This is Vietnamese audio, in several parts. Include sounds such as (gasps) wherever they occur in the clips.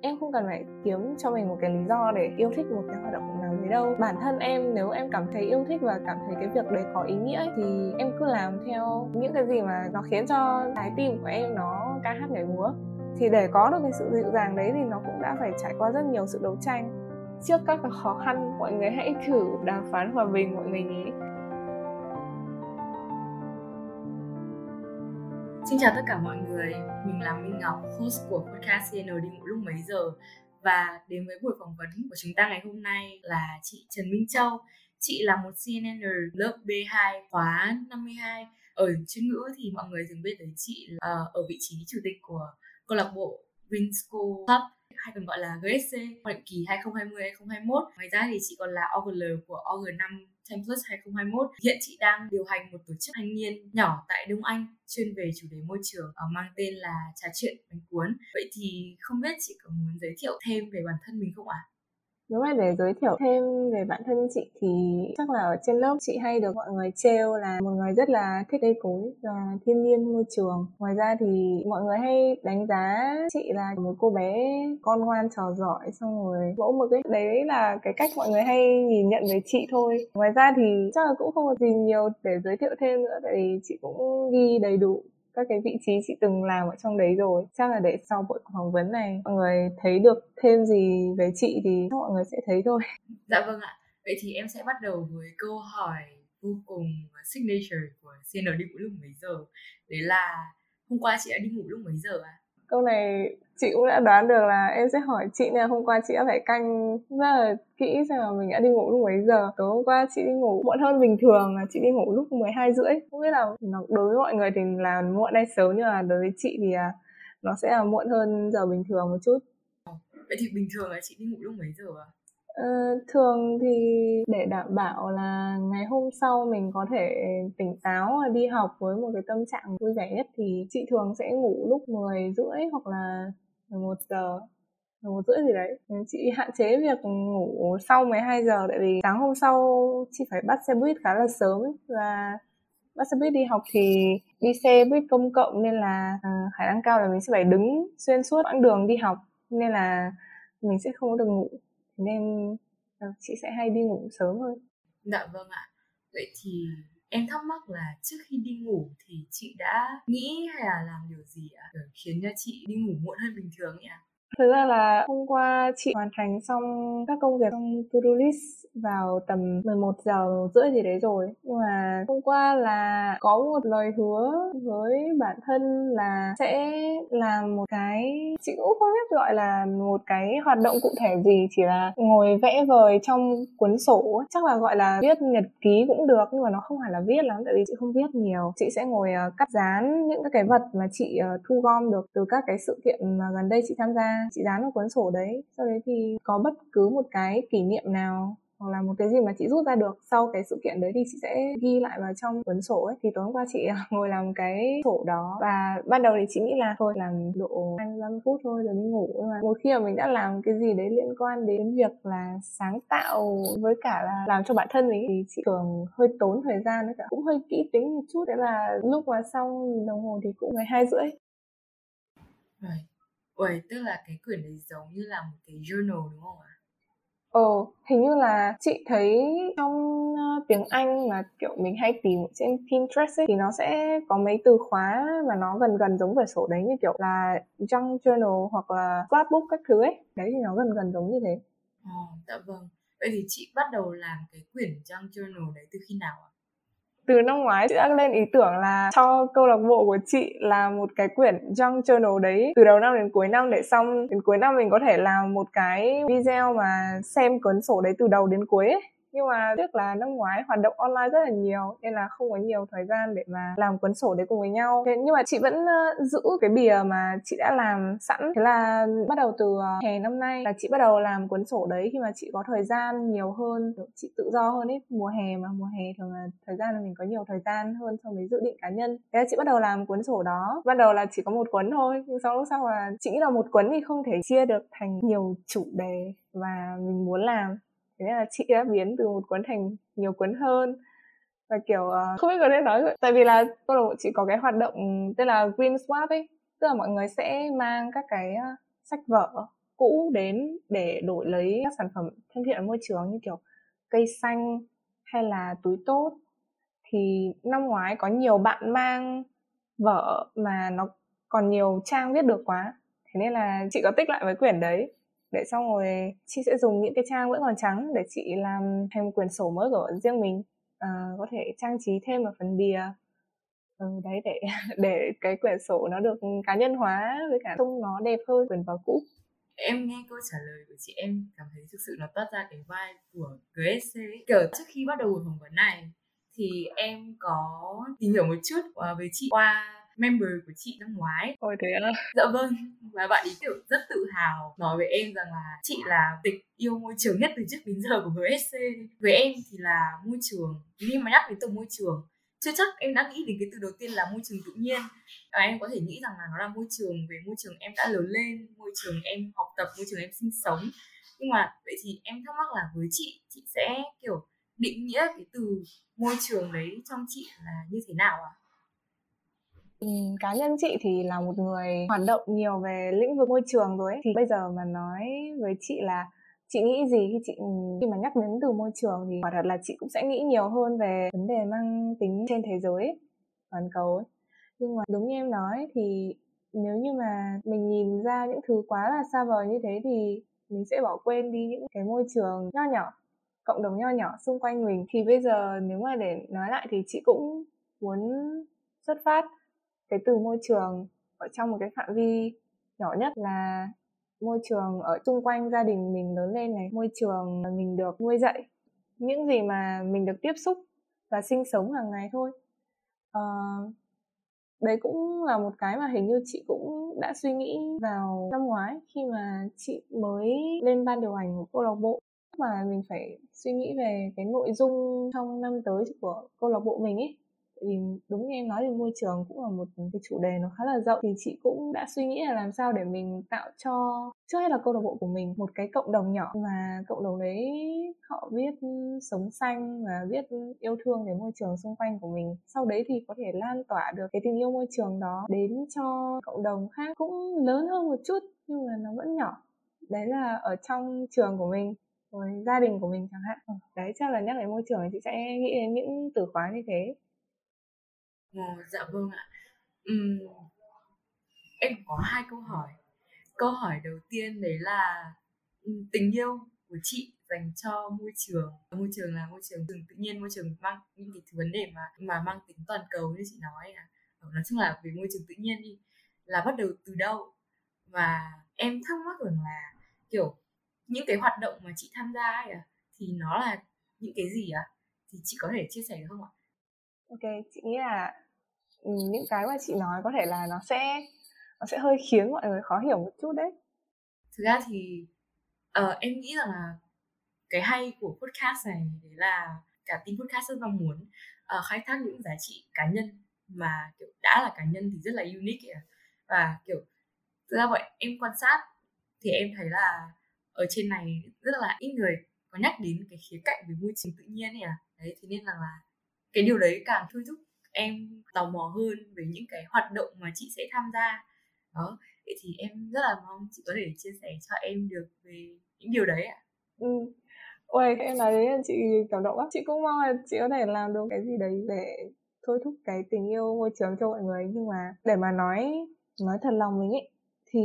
em không cần phải kiếm cho mình một cái lý do để yêu thích một cái hoạt động nào đấy đâu. Bản thân em nếu em cảm thấy yêu thích và cảm thấy cái việc đấy có ý nghĩa ấy, thì em cứ làm theo những cái gì mà nó khiến cho trái tim của em nó ca hát nhảy múa. Thì để có được cái sự dịu dàng đấy thì nó cũng đã phải trải qua rất nhiều sự đấu tranh. Trước các khó khăn mọi người hãy thử đàm phán hòa bình mọi người nhé Xin chào tất cả mọi người, mình là Minh Ngọc, host của podcast CN đi ngủ lúc mấy giờ và đến với buổi phỏng vấn của chúng ta ngày hôm nay là chị Trần Minh Châu. Chị là một CNN lớp B2 khóa 52. Ở chuyên ngữ thì mọi người thường biết tới chị là ờ, ở vị trí chủ tịch của câu lạc bộ Win School Club hay còn gọi là GSC nhiệm kỳ 2020-2021. Ngoài ra thì chị còn là OGL của OG5 10 Plus 2021. Hiện chị đang điều hành một tổ chức thanh niên nhỏ tại Đông Anh, chuyên về chủ đề môi trường ở mang tên là trà chuyện bánh cuốn. Vậy thì không biết chị có muốn giới thiệu thêm về bản thân mình không ạ? À? Nếu mà để giới thiệu thêm về bản thân chị thì chắc là ở trên lớp chị hay được mọi người trêu là một người rất là thích cây cối và thiên nhiên môi trường. Ngoài ra thì mọi người hay đánh giá chị là một cô bé con ngoan trò giỏi, xong rồi mẫu mực ấy. Đấy là cái cách mọi người hay nhìn nhận về chị thôi. Ngoài ra thì chắc là cũng không có gì nhiều để giới thiệu thêm nữa, tại vì chị cũng ghi đầy đủ các cái vị trí chị từng làm ở trong đấy rồi. Chắc là để sau buổi phỏng vấn này mọi người thấy được thêm gì về chị thì mọi người sẽ thấy thôi. Dạ vâng ạ. Vậy thì em sẽ bắt đầu với câu hỏi vô cùng signature của CND đi ngủ lúc mấy giờ? Đấy là, hôm qua chị đã đi ngủ lúc mấy giờ ạ? à? Câu này chị cũng đã đoán được là em sẽ hỏi chị nên hôm qua chị đã phải canh rất là kỹ xem là mình đã đi ngủ lúc mấy giờ. Tối hôm qua chị đi ngủ muộn hơn bình thường là chị đi ngủ lúc 12 rưỡi. Không biết là đối với mọi người thì là muộn hay sớm nhưng mà đối với chị thì à, nó sẽ là muộn hơn giờ bình thường một chút. Vậy thì bình thường là chị đi ngủ lúc mấy giờ à Uh, thường thì để đảm bảo là ngày hôm sau mình có thể tỉnh táo và đi học với một cái tâm trạng vui vẻ nhất thì chị thường sẽ ngủ lúc 10 rưỡi hoặc là 11 giờ một rưỡi gì đấy. Chị hạn chế việc ngủ sau 12 giờ tại vì sáng hôm sau chị phải bắt xe buýt khá là sớm ấy. Và bắt xe buýt đi học thì đi xe buýt công cộng nên là uh, khả năng cao là mình sẽ phải đứng xuyên suốt quãng đường đi học nên là mình sẽ không có được ngủ nên ờ, chị sẽ hay đi ngủ sớm hơn. Dạ vâng ạ. Vậy thì em thắc mắc là trước khi đi ngủ thì chị đã nghĩ hay là làm điều gì ạ? À? khiến cho chị đi ngủ muộn hơn bình thường ạ? Thực ra là hôm qua chị hoàn thành xong các công việc trong to-do list vào tầm 11 giờ rưỡi gì đấy rồi. Nhưng mà hôm qua là có một lời hứa với bản thân là sẽ làm một cái, chị cũng không biết gọi là một cái hoạt động cụ thể gì, chỉ là ngồi vẽ vời trong cuốn sổ. Chắc là gọi là viết nhật ký cũng được, nhưng mà nó không phải là viết lắm, tại vì chị không viết nhiều. Chị sẽ ngồi ờ, cắt dán những cái vật mà chị ờ, thu gom được từ các cái sự kiện mà gần đây chị tham gia chị dán vào cuốn sổ đấy, sau đấy thì có bất cứ một cái kỷ niệm nào hoặc là một cái gì mà chị rút ra được, sau cái sự kiện đấy thì chị sẽ ghi lại vào trong cuốn sổ ấy. Thì tối hôm qua chị (laughs) ngồi làm cái sổ đó và ban đầu thì chị nghĩ là thôi, làm độ 25 phút thôi rồi đi ngủ. Nhưng mà một khi mà mình đã làm cái gì đấy liên quan đến việc là sáng tạo với cả là làm cho bản thân mình thì chị thường hơi tốn thời gian nữa cả cũng hơi kỹ tính một chút. Đấy là lúc mà xong đồng hồ thì cũng 12 rưỡi. Rồi Uầy, tức là cái quyển đấy giống như là một cái journal đúng không ạ? Ờ, hình như là chị thấy trong uh, tiếng Anh mà kiểu mình hay tìm trên Pinterest ấy, thì nó sẽ có mấy từ khóa mà nó gần gần giống với sổ đấy như kiểu là junk journal hoặc là scrapbook các thứ ấy. Đấy thì nó gần gần giống như thế. Ờ, dạ vâng. Vậy thì chị bắt đầu làm cái quyển junk journal đấy từ khi nào ạ? Từ năm ngoái, chị đã lên ý tưởng là cho câu lạc bộ của chị là một cái quyển junk journal đấy. Từ đầu năm đến cuối năm để xong, đến cuối năm mình có thể làm một cái video mà xem cuốn sổ đấy từ đầu đến cuối ấy nhưng mà tiếc là năm ngoái hoạt động online rất là nhiều, nên là không có nhiều thời gian để mà làm cuốn sổ đấy cùng với nhau. Thế nhưng mà chị vẫn ờ, giữ cái bìa mà chị đã làm sẵn. Thế là bắt đầu từ ờ, hè năm nay là chị bắt đầu làm cuốn sổ đấy khi mà chị có thời gian nhiều hơn chị tự do hơn ấy mùa hè mà, mùa hè thường là thời gian là mình có nhiều thời gian hơn so với dự định cá nhân. Thế là chị bắt đầu làm cuốn sổ đó. Ban đầu là chỉ có một cuốn thôi, nhưng sau lúc sau là chị nghĩ là một cuốn thì không thể chia được thành nhiều chủ đề và mình muốn làm thế nên là chị đã biến từ một cuốn thành nhiều cuốn hơn. Và kiểu ờ, không biết có nên nói tại vì là câu lạc bộ chị có cái hoạt động tên là green swap ấy. Tức là mọi người sẽ mang các cái ờ, sách vở cũ đến để đổi lấy các sản phẩm thân thiện với môi trường như kiểu cây xanh hay là túi tốt. Thì năm ngoái có nhiều bạn mang vở mà nó còn nhiều trang viết được quá. Thế nên là chị có tích lại mấy quyển đấy để xong rồi chị sẽ dùng những cái trang vẫn còn trắng để chị làm thành một quyển sổ mới của riêng mình. À, có thể trang trí thêm vào phần bìa. Ừ, đấy để (laughs) để cái quyển sổ nó được cá nhân hóa với cả trông nó đẹp hơn quyển vở cũ. Em nghe câu trả lời của chị em cảm thấy thực sự nó toát ra cái vai của GSC kiểu trước khi bắt đầu buổi phỏng vấn này thì em có tìm hiểu một chút ờ, về chị qua member của chị năm ngoái Ôi thế à? Dạ vâng Và bạn ấy kiểu rất tự hào nói với em rằng là chị là tịch yêu môi trường nhất từ trước đến giờ của GSC Với em thì là môi trường Khi mà nhắc đến từ môi trường chưa chắc em đã nghĩ đến cái từ đầu tiên là môi trường tự nhiên và em có thể nghĩ rằng là nó là môi trường về môi trường em đã lớn lên môi trường em học tập môi trường em sinh sống nhưng mà vậy thì em thắc mắc là với chị chị sẽ kiểu định nghĩa cái từ môi trường đấy trong chị là như thế nào ạ à? Ừ, cá nhân chị thì là một người hoạt động nhiều về lĩnh vực môi trường rồi ấy. thì bây giờ mà nói với chị là chị nghĩ gì khi chị khi mà nhắc đến từ môi trường thì quả thật là chị cũng sẽ nghĩ nhiều hơn về vấn đề mang tính trên thế giới toàn cầu ấy nhưng mà đúng như em nói thì nếu như mà mình nhìn ra những thứ quá là xa vời như thế thì mình sẽ bỏ quên đi những cái môi trường nho nhỏ cộng đồng nho nhỏ xung quanh mình thì bây giờ nếu mà để nói lại thì chị cũng muốn xuất phát cái từ môi trường ở trong một cái phạm vi nhỏ nhất là môi trường ở xung quanh gia đình mình lớn lên này môi trường mà mình được nuôi dạy những gì mà mình được tiếp xúc và sinh sống hàng ngày thôi. À, đấy cũng là một cái mà hình như chị cũng đã suy nghĩ vào năm ngoái khi mà chị mới lên ban điều hành của câu lạc bộ. Mà mình phải suy nghĩ về cái nội dung trong năm tới của câu lạc bộ mình ấy vì đúng như em nói thì môi trường cũng là một cái chủ đề nó khá là rộng. Thì chị cũng đã suy nghĩ là làm sao để mình tạo cho, trước hết là câu lạc bộ của mình một cái cộng đồng nhỏ và cộng đồng đấy họ biết sống xanh và biết yêu thương về môi trường xung quanh của mình. Sau đấy thì có thể lan tỏa được cái tình yêu môi trường đó đến cho cộng đồng khác cũng lớn hơn một chút nhưng mà nó vẫn nhỏ. Đấy là ở trong trường của mình rồi gia đình của mình chẳng hạn. Đấy chắc là nhắc đến môi trường thì chị sẽ nghĩ đến những từ khóa như thế. Ồ, dạ vâng ạ. Ừm, em có hai câu hỏi. Câu hỏi đầu tiên đấy là tình yêu của chị dành cho môi trường. À, môi trường là môi trường tự nhiên, môi trường mang những cái vấn đề mà mà mang tính toàn cầu như chị nói à. Nói chung là về môi trường tự nhiên đi là bắt đầu từ đâu và em thắc mắc rằng là kiểu những cái hoạt động mà chị tham gia ấy à, thì nó là những cái gì ạ? À? Thì chị có thể chia sẻ được không ạ? Ok chị nghĩ là ừ, những cái mà chị nói có thể là nó sẽ nó sẽ hơi khiến mọi người khó hiểu một chút đấy thực ra thì uh, em nghĩ rằng là cái hay của podcast này đấy là cả team podcast rất mong muốn uh, khai thác những giá trị cá nhân mà kiểu đã là cá nhân thì rất là unique ấy. và kiểu thực ra vậy em quan sát thì em thấy là ở trên này rất là ít người có nhắc đến cái khía cạnh về môi trường tự nhiên ấy à đấy thế nên là, là cái điều đấy càng thôi thúc em tò mò hơn về những cái hoạt động mà chị sẽ tham gia đó vậy thì em rất là mong chị có thể chia sẻ cho em được về những điều đấy ạ ừ. Ôi, em nói đấy chị cảm động lắm. Chị cũng mong là chị có thể làm được cái gì đấy để thôi thúc cái tình yêu môi trường cho mọi người. Nhưng mà để mà nói nói thật lòng mình ấy, thì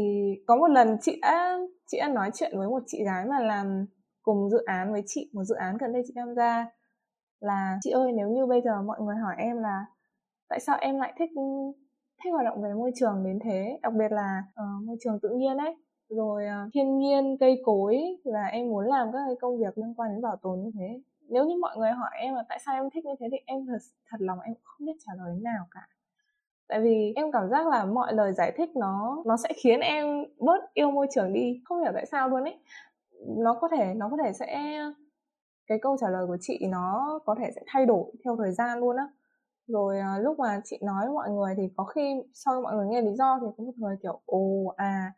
có một lần chị đã chị đã nói chuyện với một chị gái mà làm cùng dự án với chị, một dự án gần đây chị tham gia là chị ơi nếu như bây giờ mọi người hỏi em là tại sao em lại thích thích hoạt động về môi trường đến thế? Đặc biệt là uh, môi trường tự nhiên ấy rồi uh, thiên nhiên cây cối là em muốn làm các cái công việc liên quan đến bảo tồn như thế. Nếu như mọi người hỏi em là tại sao em thích như thế? thì em thật, thật lòng em không biết trả lời nào cả. Tại vì em cảm giác là mọi lời giải thích nó nó sẽ khiến em bớt yêu môi trường đi. Không hiểu tại sao luôn ấy. Nó có thể nó có thể sẽ cái câu trả lời của chị nó có thể sẽ thay đổi theo thời gian luôn á. Rồi à, lúc mà chị nói với mọi người thì có khi sau mọi người nghe lý do thì có một người kiểu ồ à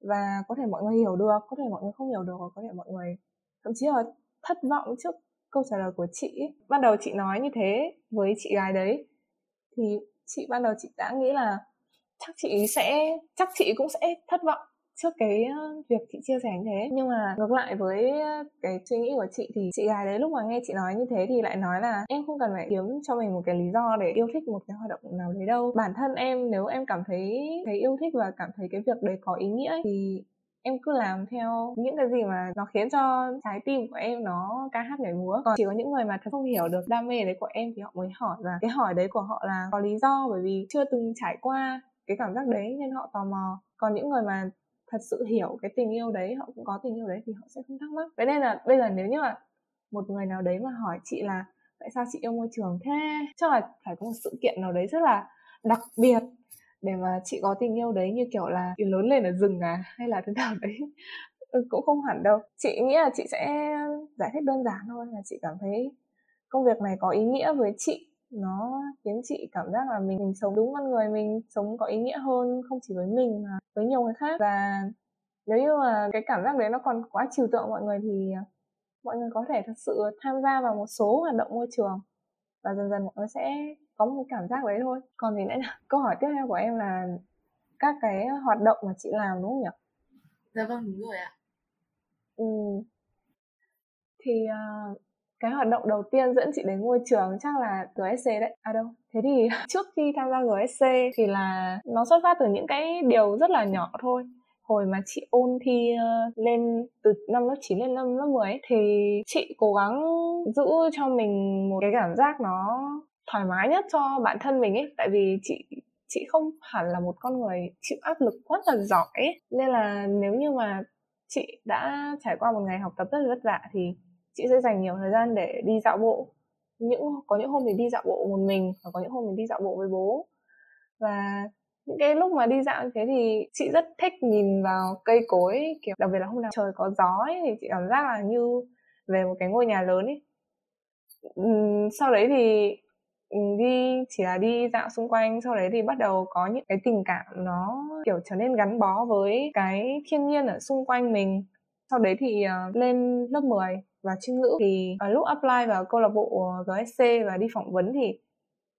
và có thể mọi người hiểu được có thể mọi người không hiểu được có thể mọi người thậm chí là thất vọng trước câu trả lời của chị ban đầu chị nói như thế với chị gái đấy thì chị ban đầu chị đã nghĩ là chắc chị sẽ chắc chị cũng sẽ thất vọng trước cái việc chị chia sẻ như thế. Nhưng mà ngược lại với cái suy nghĩ của chị thì chị gái đấy lúc mà nghe chị nói như thế thì lại nói là em không cần phải kiếm cho mình một cái lý do để yêu thích một cái hoạt động nào đấy đâu. Bản thân em, nếu em cảm thấy thấy yêu thích và cảm thấy cái việc đấy có ý nghĩa thì em cứ làm theo những cái gì mà nó khiến cho trái tim của em nó ca hát nhảy múa. Còn chỉ có những người mà thật không hiểu được đam mê đấy của em thì họ mới hỏi. Và cái hỏi đấy của họ là có lý do bởi vì chưa từng trải qua cái cảm giác đấy nên họ tò mò. Còn những người mà thật sự hiểu cái tình yêu đấy họ cũng có tình yêu đấy thì họ sẽ không thắc mắc. Vậy nên là bây giờ nếu như mà một người nào đấy mà hỏi chị là tại sao chị yêu môi trường thế? Chắc là phải có một sự kiện nào đấy rất là đặc biệt để mà chị có tình yêu đấy như kiểu là lớn lên ở rừng à? (laughs) hay là thế nào đấy. Ừ, cũng không hẳn đâu. Chị nghĩ là chị sẽ giải thích đơn giản thôi là chị cảm thấy công việc này có ý nghĩa với chị nó khiến chị cảm giác là mình, mình sống đúng con người mình sống có ý nghĩa hơn không chỉ với mình mà với nhiều người khác. Và nếu như mà cái cảm giác đấy nó còn quá trừu tượng mọi người thì mọi người có thể thật sự tham gia vào một số hoạt động môi trường. Và dần dần mọi người sẽ có một cái cảm giác đấy thôi. Còn gì nữa nhỉ? (laughs) Câu hỏi tiếp theo của em là các cái hoạt động mà chị làm đúng không nhỉ? Dạ vâng đúng rồi ạ. Ừ. thì uh, cái hoạt động đầu tiên dẫn chị đến ngôi trường chắc là GSC đấy. À đâu thế thì (laughs) trước khi tham gia GSC thì là nó xuất phát từ những cái điều rất là nhỏ thôi. Hồi mà chị ôn thi ờ, lên từ năm lớp 9 lên năm lớp 10 ấy, thì chị cố gắng giữ cho mình một cái cảm giác nó thoải mái nhất cho bản thân mình ấy. Tại vì chị chị không hẳn là một con người chịu áp lực quá là giỏi ấy. nên là nếu như mà chị đã trải qua một ngày học tập rất là vất vả thì chị sẽ dành nhiều thời gian để đi dạo bộ. Những có những hôm mình đi dạo bộ một mình và có những hôm mình đi dạo bộ với bố. Và những cái lúc mà đi dạo như thế thì chị rất thích nhìn vào cây cối kiểu đặc biệt là hôm nào trời có gió ấy, thì chị cảm giác là như về một cái ngôi nhà lớn ấy. Sau đấy thì đi chỉ là đi dạo xung quanh sau đấy thì bắt đầu có những cái tình cảm nó kiểu trở nên gắn bó với cái thiên nhiên ở xung quanh mình. Sau đấy thì ờ, lên lớp 10 và chuyên ngữ thì ở lúc apply vào câu lạc bộ ờ, GSC và đi phỏng vấn thì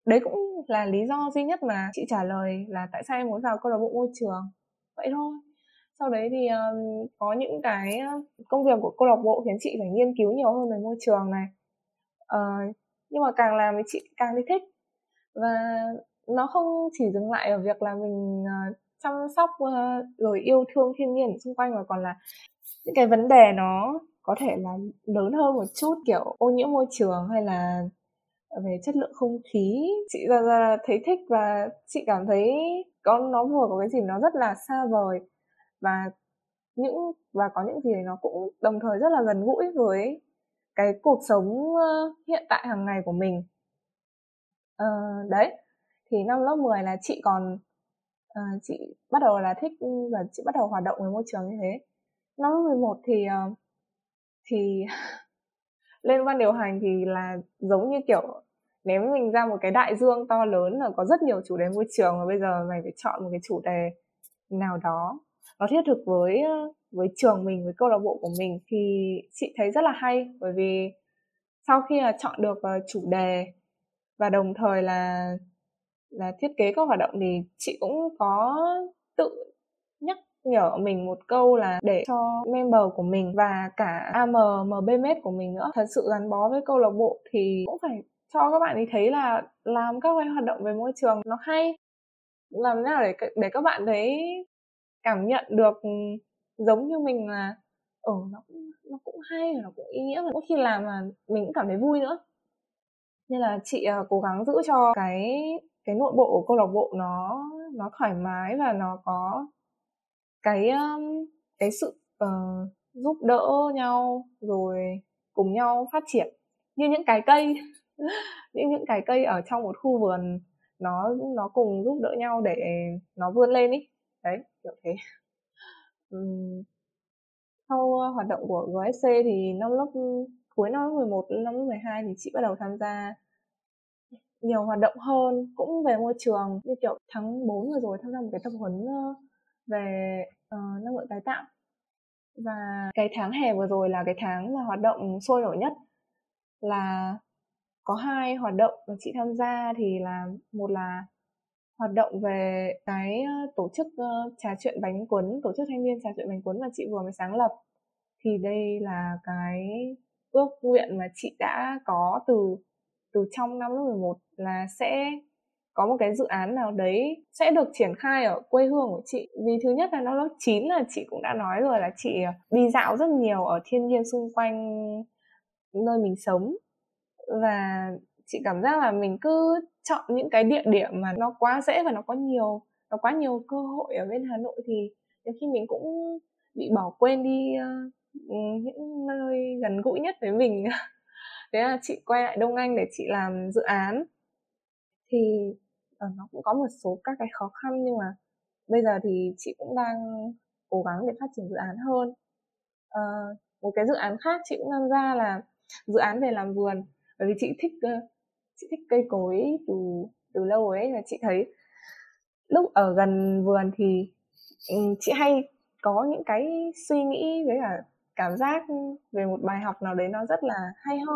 đấy cũng là lý do duy nhất mà chị trả lời là tại sao em muốn vào câu lạc bộ môi trường. Vậy thôi. Sau đấy thì um, có những cái công việc của câu lạc bộ khiến chị phải nghiên cứu nhiều hơn về môi trường này. Uh, nhưng mà càng làm thì chị càng đi thích. Và nó không chỉ dừng lại ở việc là mình uh, chăm sóc uh, rồi yêu thương thiên nhiên xung quanh mà còn là những cái vấn đề nó có thể là lớn hơn một chút kiểu ô nhiễm môi trường hay là về chất lượng không khí. Chị ra ra thấy thích và chị cảm thấy có nó vừa có cái gì nó rất là xa vời. Và những và có những gì nó cũng đồng thời rất là gần gũi với cái cuộc sống hiện tại hàng ngày của mình. À, đấy thì năm lớp 10 là chị còn à, chị bắt đầu là thích và chị bắt đầu hoạt động với môi trường như thế. Năm lớp 11 thì uh, thì (laughs) lên ban điều hành thì là giống như kiểu ném mình ra một cái đại dương to lớn là có rất nhiều chủ đề môi trường và bây giờ mày phải chọn một cái chủ đề nào đó nó thiết thực với với trường mình, với câu lạc bộ của mình thì chị thấy rất là hay. Bởi vì sau khi là chọn được ờ, chủ đề và đồng thời là là thiết kế các hoạt động thì chị cũng có tự nhở mình một câu là để cho member của mình và cả AM, MBMS của mình nữa thật sự gắn bó với câu lạc bộ thì cũng phải cho các bạn ấy thấy là làm các cái hoạt động về môi trường nó hay. Làm thế nào để để các bạn thấy cảm nhận được ừ, giống như mình là ở ừ, nó cũng nó cũng hay nó cũng ý nghĩa và mỗi khi làm mà mình cũng cảm thấy vui nữa. Nên là chị uh, cố gắng giữ cho cái cái nội bộ của câu lạc bộ nó nó thoải mái và nó có cái cái sự uh, giúp đỡ nhau rồi cùng nhau phát triển. Như những cái cây (laughs) những những cái cây ở trong một khu vườn nó nó cùng giúp đỡ nhau để nó vươn lên ý. Đấy kiểu thế. Uhm, sau hoạt động của GSC thì năm lớp cuối năm lớp 11 năm lớp 12 thì chị bắt đầu tham gia nhiều hoạt động hơn cũng về môi trường. Như kiểu tháng 4 vừa rồi tham gia một cái tập huấn về uh, năng lượng tái tạo. Và cái tháng hè vừa rồi là cái tháng mà hoạt động sôi nổi nhất. Là có hai hoạt động mà chị tham gia thì là một là hoạt động về cái ờ, tổ chức ờ, trà chuyện bánh cuốn tổ chức thanh niên trà chuyện bánh cuốn mà chị vừa mới sáng lập. Thì đây là cái ước nguyện mà chị đã có từ từ trong năm lớp 11 là sẽ có một cái dự án nào đấy sẽ được triển khai ở quê hương của chị? Vì thứ nhất là nó lớp 9 là chị cũng đã nói rồi là chị ờ, đi dạo rất nhiều ở thiên nhiên xung quanh nơi mình sống. Và chị cảm giác là mình cứ chọn những cái địa điểm mà nó quá dễ và nó có nhiều nó quá nhiều cơ hội ở bên Hà Nội thì nhiều khi mình cũng bị bỏ quên đi uh, những nơi gần gũi nhất với mình. (laughs) Thế là chị quay lại Đông Anh để chị làm dự án. Thì uh, nó cũng có một số các cái khó khăn nhưng mà bây giờ thì chị cũng đang cố gắng để phát triển dự án hơn. Uh, một cái dự án khác chị cũng tham gia là dự án về làm vườn bởi vì chị thích uh, chị thích cây cối từ từ lâu ấy và chị thấy lúc ở gần vườn thì ừ, chị hay có những cái suy nghĩ với cả cảm giác về một bài học nào đấy nó rất là hay ho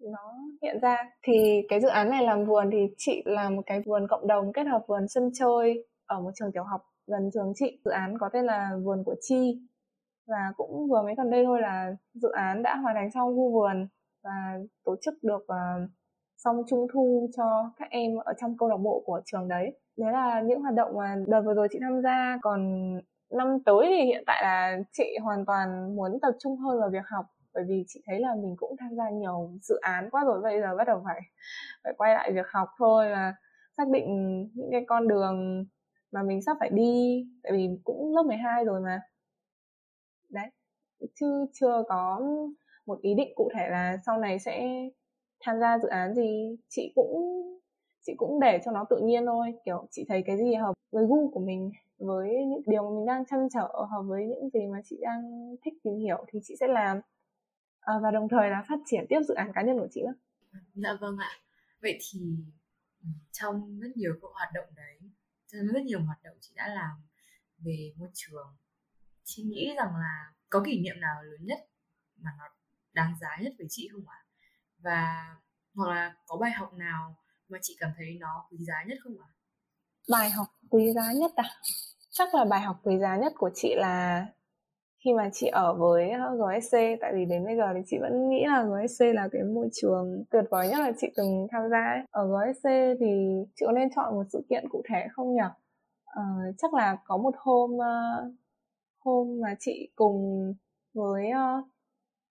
nó hiện ra. Thì cái dự án này làm vườn thì chị làm một cái vườn cộng đồng kết hợp vườn sân chơi ở một trường tiểu học gần trường chị. Dự án có tên là vườn của chi. Và cũng vừa mới gần đây thôi là dự án đã hoàn thành xong khu vườn và tổ chức được uh, xong trung thu cho các em ở trong câu lạc bộ của trường đấy. Đấy là những hoạt động mà đợt vừa rồi chị tham gia. Còn năm tới thì hiện tại là chị hoàn toàn muốn tập trung hơn vào việc học bởi vì chị thấy là mình cũng tham gia nhiều dự án quá rồi, bây giờ bắt đầu phải phải quay lại việc học thôi và xác định những cái con đường mà mình sắp phải đi. Tại vì cũng lớp 12 rồi mà. Đấy, chứ chưa có một ý định cụ thể là sau này sẽ tham gia dự án gì. Chị cũng chị cũng để cho nó tự nhiên thôi. Kiểu, chị thấy cái gì hợp với gu của mình, với những điều mà mình đang chăn trở, hợp với những gì mà chị đang thích tìm hiểu thì chị sẽ làm à, và đồng thời là phát triển tiếp dự án cá nhân của chị nữa dạ vâng ạ vậy thì ừ, trong rất nhiều các hoạt động đấy trong rất nhiều hoạt động chị đã làm về môi trường chị nghĩ rằng là có kỷ niệm nào lớn nhất mà nó đáng giá nhất với chị không ạ và hoặc là có bài học nào mà chị cảm thấy nó quý giá nhất không ạ? Bài học quý giá nhất à? Chắc là bài học quý giá nhất của chị là khi mà chị ở với ờ, GSC tại vì đến bây giờ thì chị vẫn nghĩ là GSC là cái môi trường tuyệt vời nhất là chị từng tham gia ấy. ở GSC thì chị có nên chọn một sự kiện cụ thể không nhỉ? Ờ, chắc là có một hôm uh, hôm mà chị cùng với uh,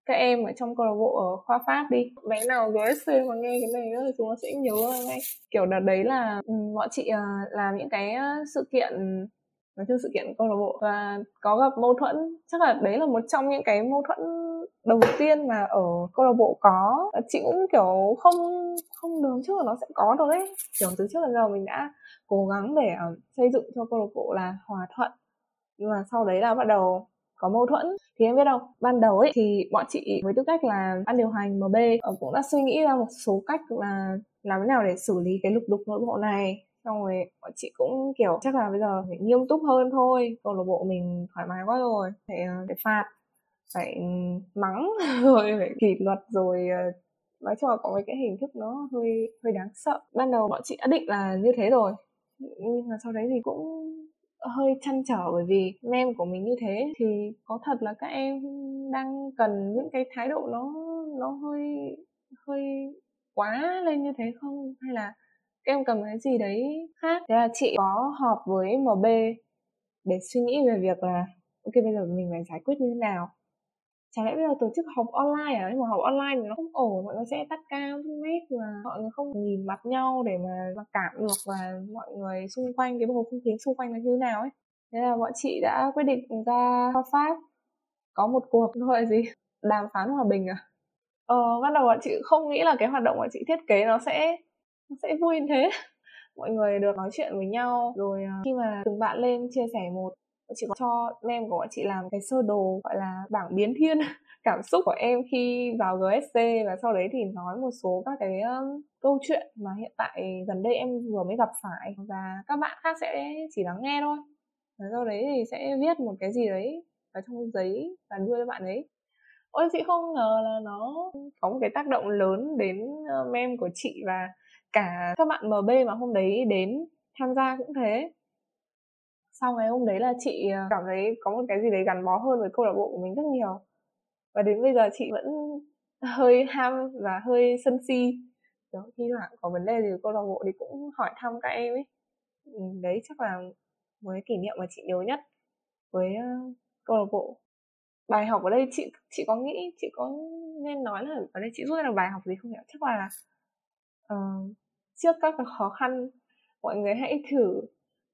các em ở trong câu lạc bộ ở khoa pháp đi bé nào GSC mà nghe cái này thì chúng nó sẽ nhớ ngay kiểu đợt đấy là um, bọn chị uh, làm những cái sự kiện nói chung sự kiện câu lạc bộ và có gặp mâu thuẫn. Chắc là đấy là một trong những cái mâu thuẫn đầu tiên mà ở câu lạc bộ có. Chị cũng kiểu không không đường trước là nó sẽ có đâu đấy kiểu từ trước đến giờ mình đã cố gắng để uh, xây dựng cho câu lạc bộ là hòa thuận. Nhưng mà sau đấy là bắt đầu có mâu thuẫn. Thì em biết đâu ban đầu ấy thì bọn chị với tư cách là ban điều hành MB ờ, cũng đã suy nghĩ ra một số cách là làm thế nào để xử lý cái lục đục nội bộ này xong rồi bọn chị cũng kiểu chắc là bây giờ phải nghiêm túc hơn thôi. Câu lạc bộ mình thoải mái quá rồi. Phải, ờ, phải phạt phải ừ, mắng (laughs) rồi phải kỷ luật rồi ờ, nói chung là có mấy cái hình thức nó hơi hơi đáng sợ. Ban đầu bọn chị đã định là như thế rồi. Nhưng mà sau đấy thì cũng hơi chăn trở bởi vì em của mình như thế thì có thật là các em đang cần những cái thái độ nó nó hơi hơi quá lên như thế không? Hay là em cần cái gì đấy khác? Thế là chị có họp với mb để suy nghĩ về việc là ok bây giờ mình phải giải quyết như thế nào? Chả lẽ bây giờ tổ chức họp online à? Nhưng mà họp online thì nó không ổn mọi người sẽ tắt cao mic và mọi người không nhìn mặt nhau để mà, mà cảm được và mọi người xung quanh cái bầu không khí xung quanh nó như thế nào ấy. Thế là bọn chị đã quyết định ra pháp có một cuộc (laughs) gọi gì? Đàm phán hòa bình à? Ờ ban đầu bọn chị không nghĩ là cái hoạt động bọn chị thiết kế nó sẽ sẽ vui như thế. Mọi người được nói chuyện với nhau rồi à, khi mà từng bạn lên chia sẻ một chị có cho em của bọn chị làm cái sơ đồ gọi là bảng biến thiên (laughs) cảm xúc của em khi vào GSC và sau đấy thì nói một số các cái um, câu chuyện mà hiện tại gần đây em vừa mới gặp phải. Và các bạn khác sẽ chỉ lắng nghe thôi. Và sau đấy thì sẽ viết một cái gì đấy vào trong giấy và đưa cho bạn ấy. Ôi chị không ngờ là nó có một cái tác động lớn đến uh, mem của chị và cả các bạn MB mà hôm đấy đến tham gia cũng thế. Sau ngày hôm đấy là chị ờ, cảm thấy có một cái gì đấy gắn bó hơn với câu lạc bộ của mình rất nhiều. Và đến bây giờ chị vẫn hơi ham và hơi sân si. Đó, khi mà có vấn đề gì với câu lạc bộ thì cũng hỏi thăm các em ấy. Ừ, đấy chắc là một cái kỷ niệm mà chị nhớ nhất với ờ, câu lạc bộ. Bài học ở đây chị chị có nghĩ chị có nên nói là ở đây chị rút ra được bài học gì không nhỉ? Chắc là uh, trước các cái khó khăn mọi người hãy thử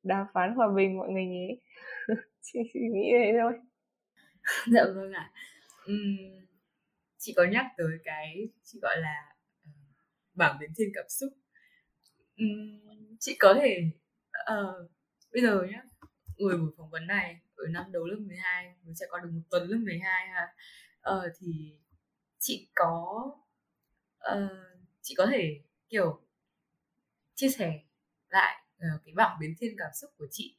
đàm phán hòa bình mọi người nhé. (laughs) Chị, chị nghĩ thế thôi. Dạ vâng ạ. Uhm, chị có nhắc tới cái chị gọi là uh, bảng biến thiên cảm xúc. Uhm, chị có thể uh, bây giờ nhá người buổi phỏng vấn này ở năm đầu lớp 12 mới sẽ có được một tuần lớp 12 ha. Uh, thì chị có uh, chị có thể kiểu chia sẻ lại uh, cái bảng biến thiên cảm xúc của chị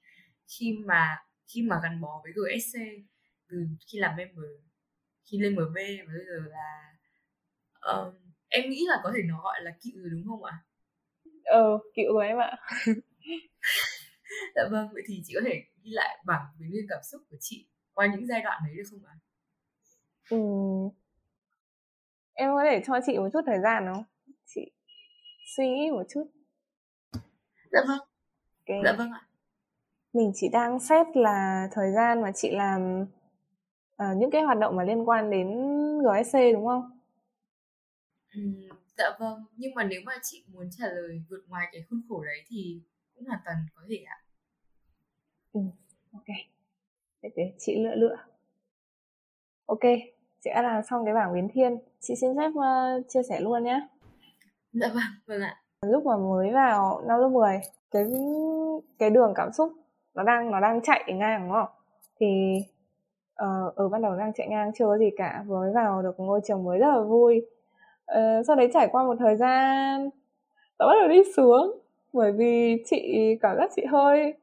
khi mà khi mà gắn bó với GSC từ khi làm member khi lên MB và bây giờ là uh, em nghĩ là có thể nó gọi là cựu rồi đúng không ạ? Ờ, cựu rồi em ạ. (laughs) dạ vâng, vậy thì chị có thể ghi lại bảng biến thiên cảm xúc của chị qua những giai đoạn đấy được không ạ? Ừ. Em có thể cho chị một chút thời gian không? Chị suy nghĩ một chút. Dạ vâng. Okay. Dạ vâng ạ. Mình chỉ đang xét là thời gian mà chị làm uh, những cái hoạt động mà liên quan đến GSC đúng không? Ừ, dạ vâng, nhưng mà nếu mà chị muốn trả lời vượt ngoài cái khuôn khổ đấy thì cũng hoàn toàn có thể ạ. Ừ, ok. Để, để chị lựa lựa. Ok, chị đã làm xong cái bảng biến thiên. Chị xin phép uh, chia sẻ luôn nhé. Dạ vâng, vâng ạ. Lúc mà mới vào năm lớp 10, cái cái đường cảm xúc nó đang nó đang chạy ngang đúng không? Thì uh, ở ban đầu đang chạy ngang chưa có gì cả vừa mới vào được ngôi trường mới rất là vui. Uh, sau đấy trải qua một thời gian nó bắt đầu đi xuống bởi vì chị cảm giác chị hơi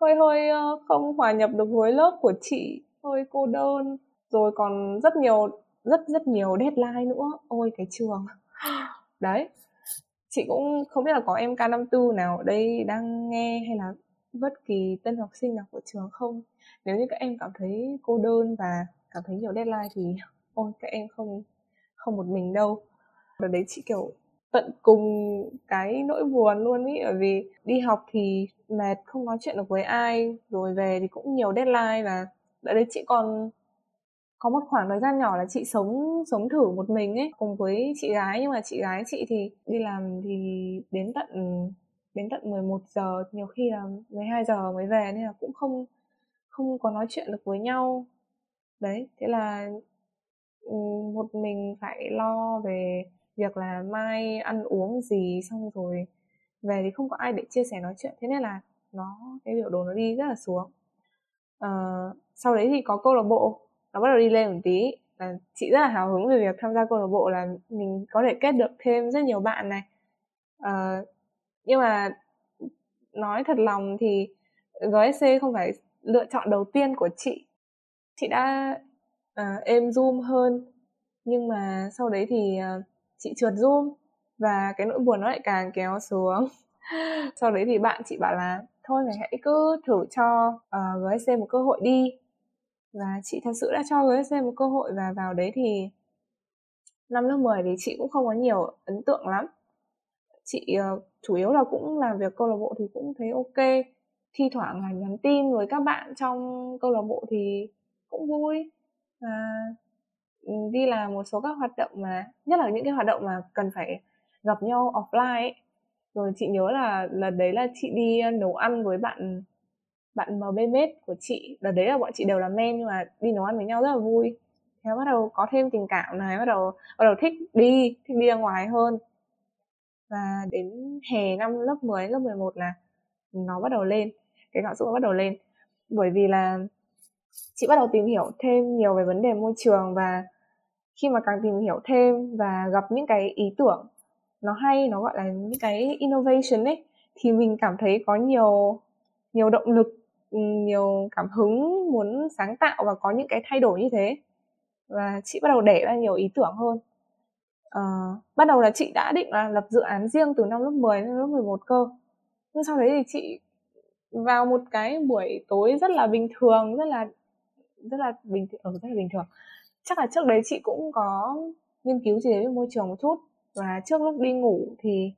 hơi hơi ờ, không hòa nhập được với lớp của chị hơi cô đơn. Rồi còn rất nhiều rất rất nhiều deadline nữa. Ôi cái trường. (gasps) Đấy chị cũng không biết là có em K54 nào ở đây đang nghe hay là bất kỳ tân học sinh nào của trường không. Nếu như các em cảm thấy cô đơn và cảm thấy nhiều deadline thì ôi, các em không không một mình đâu. Đợt đấy chị, kiểu, tận cùng cái nỗi buồn luôn ý, bởi vì đi học thì mệt, không nói chuyện được với ai, rồi về thì cũng nhiều deadline và đã đấy chị còn có một khoảng thời gian nhỏ là chị sống sống thử một mình ấy cùng với chị gái. Nhưng mà chị gái chị thì đi làm thì đến tận đến tận 11 giờ nhiều khi là 12 giờ mới về nên là cũng không không có nói chuyện được với nhau. Đấy thế là ừ, một mình phải lo về việc là mai ăn uống gì xong rồi về thì không có ai để chia sẻ nói chuyện. Thế nên là nó cái biểu đồ nó đi rất là xuống. À, sau đấy thì có câu lạc bộ nó bắt đầu đi lên một tí. Là chị rất là hào hứng về việc tham gia câu lạc bộ là mình có thể kết được thêm rất nhiều bạn này. À, nhưng mà nói thật lòng thì GSC không phải lựa chọn đầu tiên của chị. Chị đã uh, êm zoom hơn nhưng mà sau đấy thì uh, chị trượt zoom và cái nỗi buồn nó lại càng kéo xuống. (laughs) Sau đấy thì bạn chị bảo là thôi mày hãy cứ thử cho uh, GSC một cơ hội đi và chị thật sự đã cho GSC một cơ hội và vào đấy thì năm lớp 10 thì chị cũng không có nhiều ấn tượng lắm chị uh, chủ yếu là cũng làm việc câu lạc bộ thì cũng thấy ok thi thoảng là nhắn tin với các bạn trong câu lạc bộ thì cũng vui và ừ, đi làm một số các hoạt động mà nhất là những cái hoạt động mà cần phải gặp nhau offline ấy. rồi chị nhớ là lần đấy là chị đi ờ, nấu ăn với bạn bạn MBMed của chị, đợt đấy là bọn chị đều là men nhưng mà đi nấu ăn với nhau rất là vui. Thế bắt đầu có thêm tình cảm này, bắt đầu bắt đầu thích đi thích đi ra ngoài hơn. Và đến hè năm lớp 10 lớp 11 là nó bắt đầu lên, cái cảm xúc nó bắt đầu lên. Bởi vì là chị bắt đầu tìm hiểu thêm nhiều về vấn đề môi trường và khi mà càng tìm hiểu thêm và gặp những cái ý tưởng nó hay, nó gọi là những cái innovation ấy, thì mình cảm thấy có nhiều nhiều động lực nhiều cảm hứng muốn sáng tạo và có những cái thay đổi như thế. Và chị bắt đầu để ra nhiều ý tưởng hơn. À, bắt đầu là chị đã định là lập dự án riêng từ năm lớp 10 đến lớp 11 cơ. Nhưng sau đấy thì chị vào một cái buổi tối rất là bình thường rất là rất là bình ở ừ, ờ, rất là bình thường. Chắc là trước đấy chị cũng có nghiên cứu gì đấy về môi trường một chút. Và trước lúc đi ngủ thì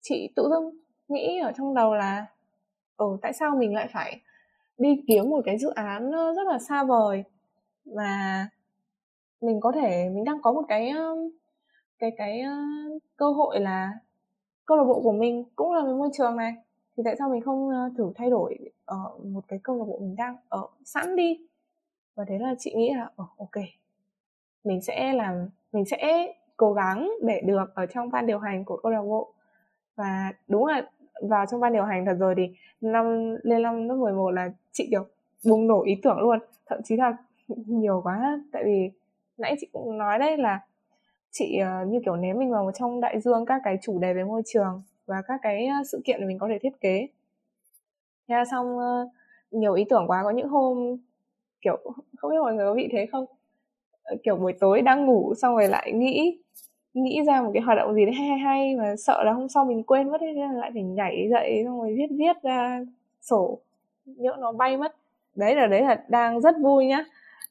chị tự dưng nghĩ ở trong đầu là ừ tại sao mình lại phải đi kiếm một cái dự án rất là xa vời? Mà mình có thể mình đang có một cái cái cái cơ hội là câu lạc bộ của mình cũng là về môi trường này. Thì tại sao mình không thử thay đổi ở một cái câu lạc bộ mình đang ở sẵn đi? Và thế là chị nghĩ là oh, ok mình sẽ làm mình sẽ cố gắng để được ở trong ban điều hành của câu lạc bộ. Và đúng là vào trong ban điều hành thật rồi thì năm lên năm lớp 11 là chị kiểu bùng nổ ý tưởng luôn. Thậm chí là (laughs) nhiều quá tại vì nãy chị cũng nói đấy là chị uh, như kiểu ném mình vào trong đại dương các cái chủ đề về môi trường và các cái ờ, sự kiện mình có thể thiết kế. Thế là xong uh, nhiều ý tưởng quá. Có những hôm kiểu (laughs) không biết mọi người có bị thế không? Kiểu buổi tối đang ngủ xong rồi lại nghĩ nghĩ ra một cái hoạt động gì đấy hay hay hay mà sợ là hôm sau mình quên mất ấy, nên là lại phải nhảy dậy xong rồi viết viết ra sổ nhỡ nó bay mất. Đấy là đấy là đang rất vui nhá.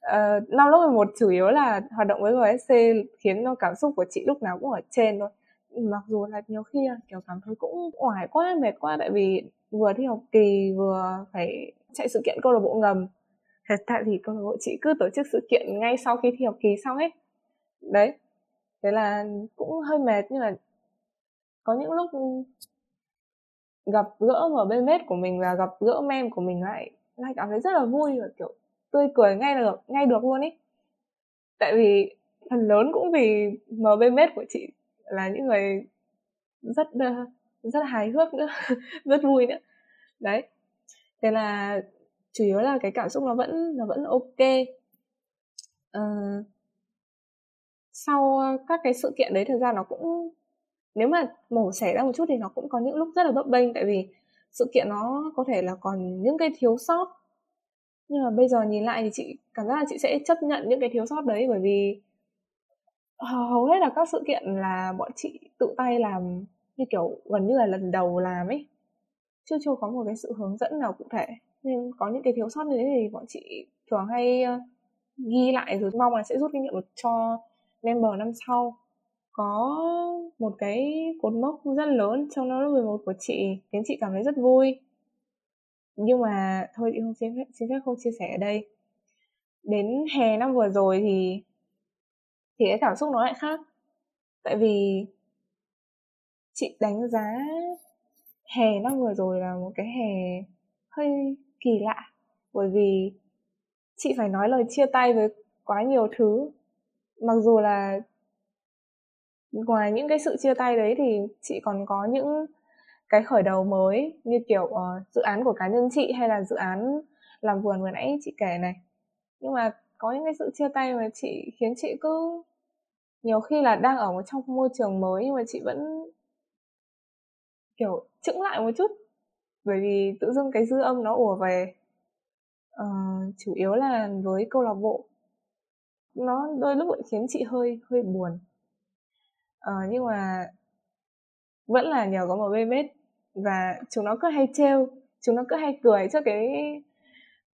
Uh, năm lớp 11 chủ yếu là hoạt động với GSC khiến cho cảm xúc của chị lúc nào cũng ở trên thôi. Mặc dù là nhiều khi kiểu cảm thấy cũng oải quá mệt quá tại vì vừa thi học kỳ vừa phải chạy sự kiện câu lạc bộ ngầm. Thật tại vì câu lạc bộ chị cứ tổ chức sự kiện ngay sau khi thi học kỳ xong ấy. Đấy thế là cũng hơi mệt nhưng mà có những lúc gặp gỡ MBMS của mình và gặp gỡ mem của mình lại lại cảm thấy rất là vui và kiểu tươi cười ngay được ngay được luôn ý. Tại vì phần lớn cũng vì MBMS của chị là những người rất ờ, rất hài hước nữa (laughs) rất vui nữa. Đấy. Thế là chủ yếu là cái cảm xúc nó vẫn nó vẫn ok. Uh, sau các cái sự kiện đấy thực ra nó cũng, nếu mà mổ xẻ ra một chút thì nó cũng có những lúc rất là bấp bênh, tại vì sự kiện nó có thể là còn những cái thiếu sót. Nhưng mà bây giờ nhìn lại thì chị cảm giác là chị sẽ chấp nhận những cái thiếu sót đấy, bởi vì hầu hết là các sự kiện là bọn chị tự tay làm như kiểu gần như là lần đầu làm ấy. Chưa chưa có một cái sự hướng dẫn nào cụ thể. Nên có những cái thiếu sót như thế thì bọn chị thường hay ghi lại rồi mong là sẽ rút kinh nghiệm được cho member năm sau có một cái cột mốc rất lớn trong năm lớp 11 của chị khiến chị cảm thấy rất vui. Nhưng mà thôi chị không xin phép, xin phép không chia sẻ ở đây. Đến hè năm vừa rồi thì thì cái cảm xúc nó lại khác. Tại vì chị đánh giá hè năm vừa rồi là một cái hè hơi kỳ lạ. Bởi vì chị phải nói lời chia tay với quá nhiều thứ mặc dù là ngoài những cái sự chia tay đấy thì chị còn có những cái khởi đầu mới như kiểu uh, dự án của cá nhân chị hay là dự án làm vườn vừa nãy chị kể này. Nhưng mà có những cái sự chia tay mà chị khiến chị cứ nhiều khi là đang ở một trong môi trường mới nhưng mà chị vẫn kiểu chững lại một chút. Bởi vì tự dưng cái dư âm nó ùa về. Uh, chủ yếu là với câu lạc bộ nó đôi lúc lại khiến chị hơi hơi buồn. Uh, nhưng mà vẫn là nhờ có một BMS và chúng nó cứ hay trêu chúng nó cứ hay cười trước cái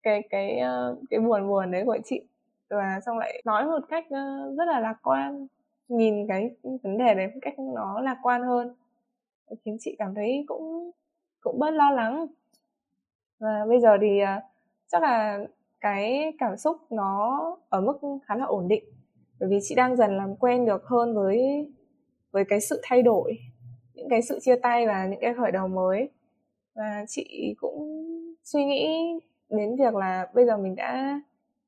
cái cái ờ, cái buồn buồn đấy của chị. Và xong lại nói một cách ờ, rất là lạc quan nhìn cái vấn đề đấy một cách nó lạc quan hơn. Khiến chị cảm thấy cũng cũng bớt lo lắng. Và bây giờ thì chắc là cái cảm xúc nó ở mức khá là ổn định. Bởi vì chị đang dần làm quen được hơn với với cái sự thay đổi, những cái sự chia tay và những cái khởi đầu mới. Và chị cũng suy nghĩ đến việc là bây giờ mình đã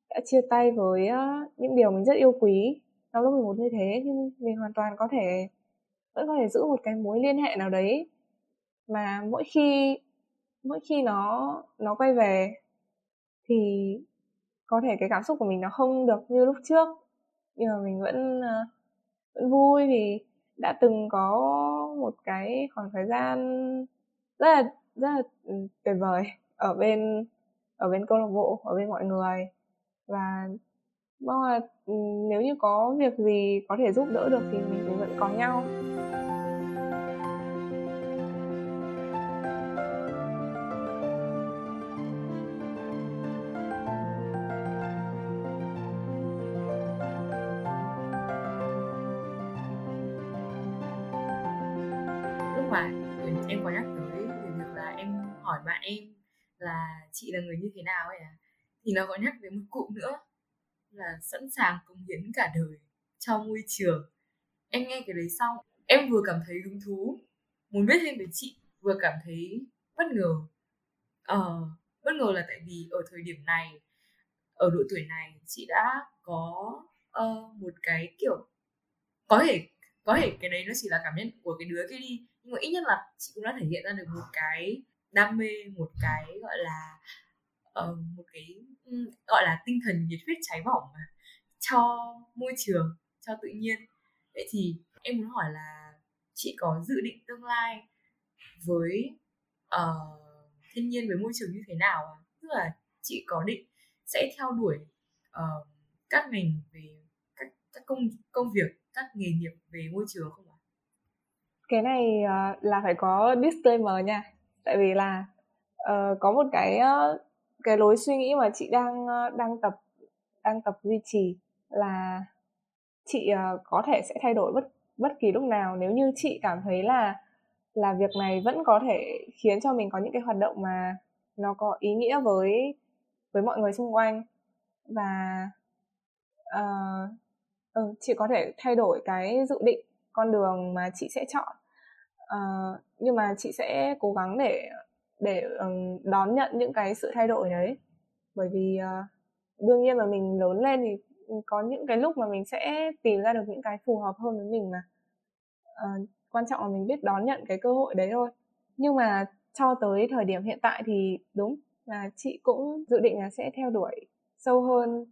đã chia tay với ờ, những điều mình rất yêu quý năm lớp 11 như thế, nhưng mình hoàn toàn có thể, vẫn có thể giữ một cái mối liên hệ nào đấy. Mà mỗi khi mỗi khi nó nó quay về thì có thể cái cảm xúc của mình nó không được như lúc trước. Nhưng mà mình vẫn ờ, vẫn vui vì đã từng có một cái khoảng thời gian rất là rất là ừ, tuyệt vời ở bên ở bên câu lạc bộ, ở bên mọi người. Và mong là ừ, nếu như có việc gì có thể giúp đỡ được thì mình cũng vẫn có nhau. Bạn em là chị là người như thế nào ấy à? Thì nó có nhắc đến một cụm nữa là sẵn sàng cống hiến cả đời cho môi trường. Em nghe cái đấy xong em vừa cảm thấy hứng thú muốn biết thêm về chị vừa cảm thấy bất ngờ. Ờ bất ngờ là tại vì ở thời điểm này ở độ tuổi này chị đã có uh, một cái kiểu có thể có thể cái đấy nó chỉ là cảm nhận của cái đứa kia đi nhưng mà ít nhất là chị cũng đã thể hiện ra được một cái đam mê một cái gọi là uh, một cái ừ, gọi là tinh thần nhiệt huyết cháy bỏng mà cho môi trường cho tự nhiên vậy thì em muốn hỏi là chị có dự định tương lai với uh, thiên nhiên với môi trường như thế nào à? tức là chị có định sẽ theo đuổi uh, các ngành về các, các công công việc các nghề nghiệp về môi trường không ạ? Cái này uh, là phải có disclaimer nha, tại vì là uh, có một cái uh, cái lối suy nghĩ mà chị đang uh, đang tập đang tập duy trì là chị uh, có thể sẽ thay đổi bất bất kỳ lúc nào. Nếu như chị cảm thấy là là việc này vẫn có thể khiến cho mình có những cái hoạt động mà nó có ý nghĩa với với mọi người xung quanh và uh, ừ, chị có thể thay đổi cái dự định con đường mà chị sẽ chọn uh, nhưng mà chị sẽ cố gắng để để um, đón nhận những cái sự thay đổi đấy. Bởi vì uh, đương nhiên là mình lớn lên thì có những cái lúc mà mình sẽ tìm ra được những cái phù hợp hơn với mình mà. Uh, quan trọng là mình biết đón nhận cái cơ hội đấy thôi. Nhưng mà cho tới thời điểm hiện tại thì đúng là chị cũng dự định là sẽ theo đuổi sâu hơn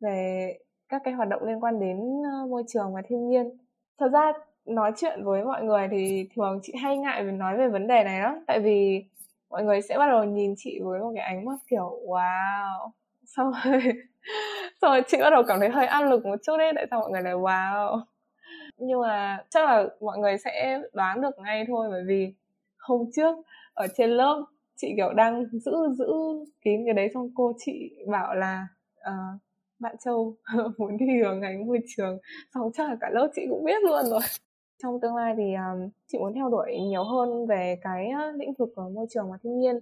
về các cái hoạt động liên quan đến môi trường và thiên nhiên. Thật ra nói chuyện với mọi người thì thường chị hay ngại về nói về vấn đề này lắm. Tại vì mọi người sẽ bắt đầu nhìn chị với một cái ánh mắt kiểu wow. (laughs) Xong rồi xong rồi chị bắt đầu cảm thấy hơi áp lực một chút đấy tại sao mọi người lại wow. Nhưng mà chắc là mọi người sẽ đoán được ngay thôi bởi vì hôm trước ở trên lớp chị kiểu đang giữ giữ kín cái đấy xong cô chị bảo là uh, bạn châu (laughs) muốn đi hướng ngành môi trường. Xong chắc là cả lớp chị cũng biết luôn rồi trong tương lai thì um, chị muốn theo đuổi nhiều hơn về cái ờ, lĩnh vực của môi trường và thiên nhiên.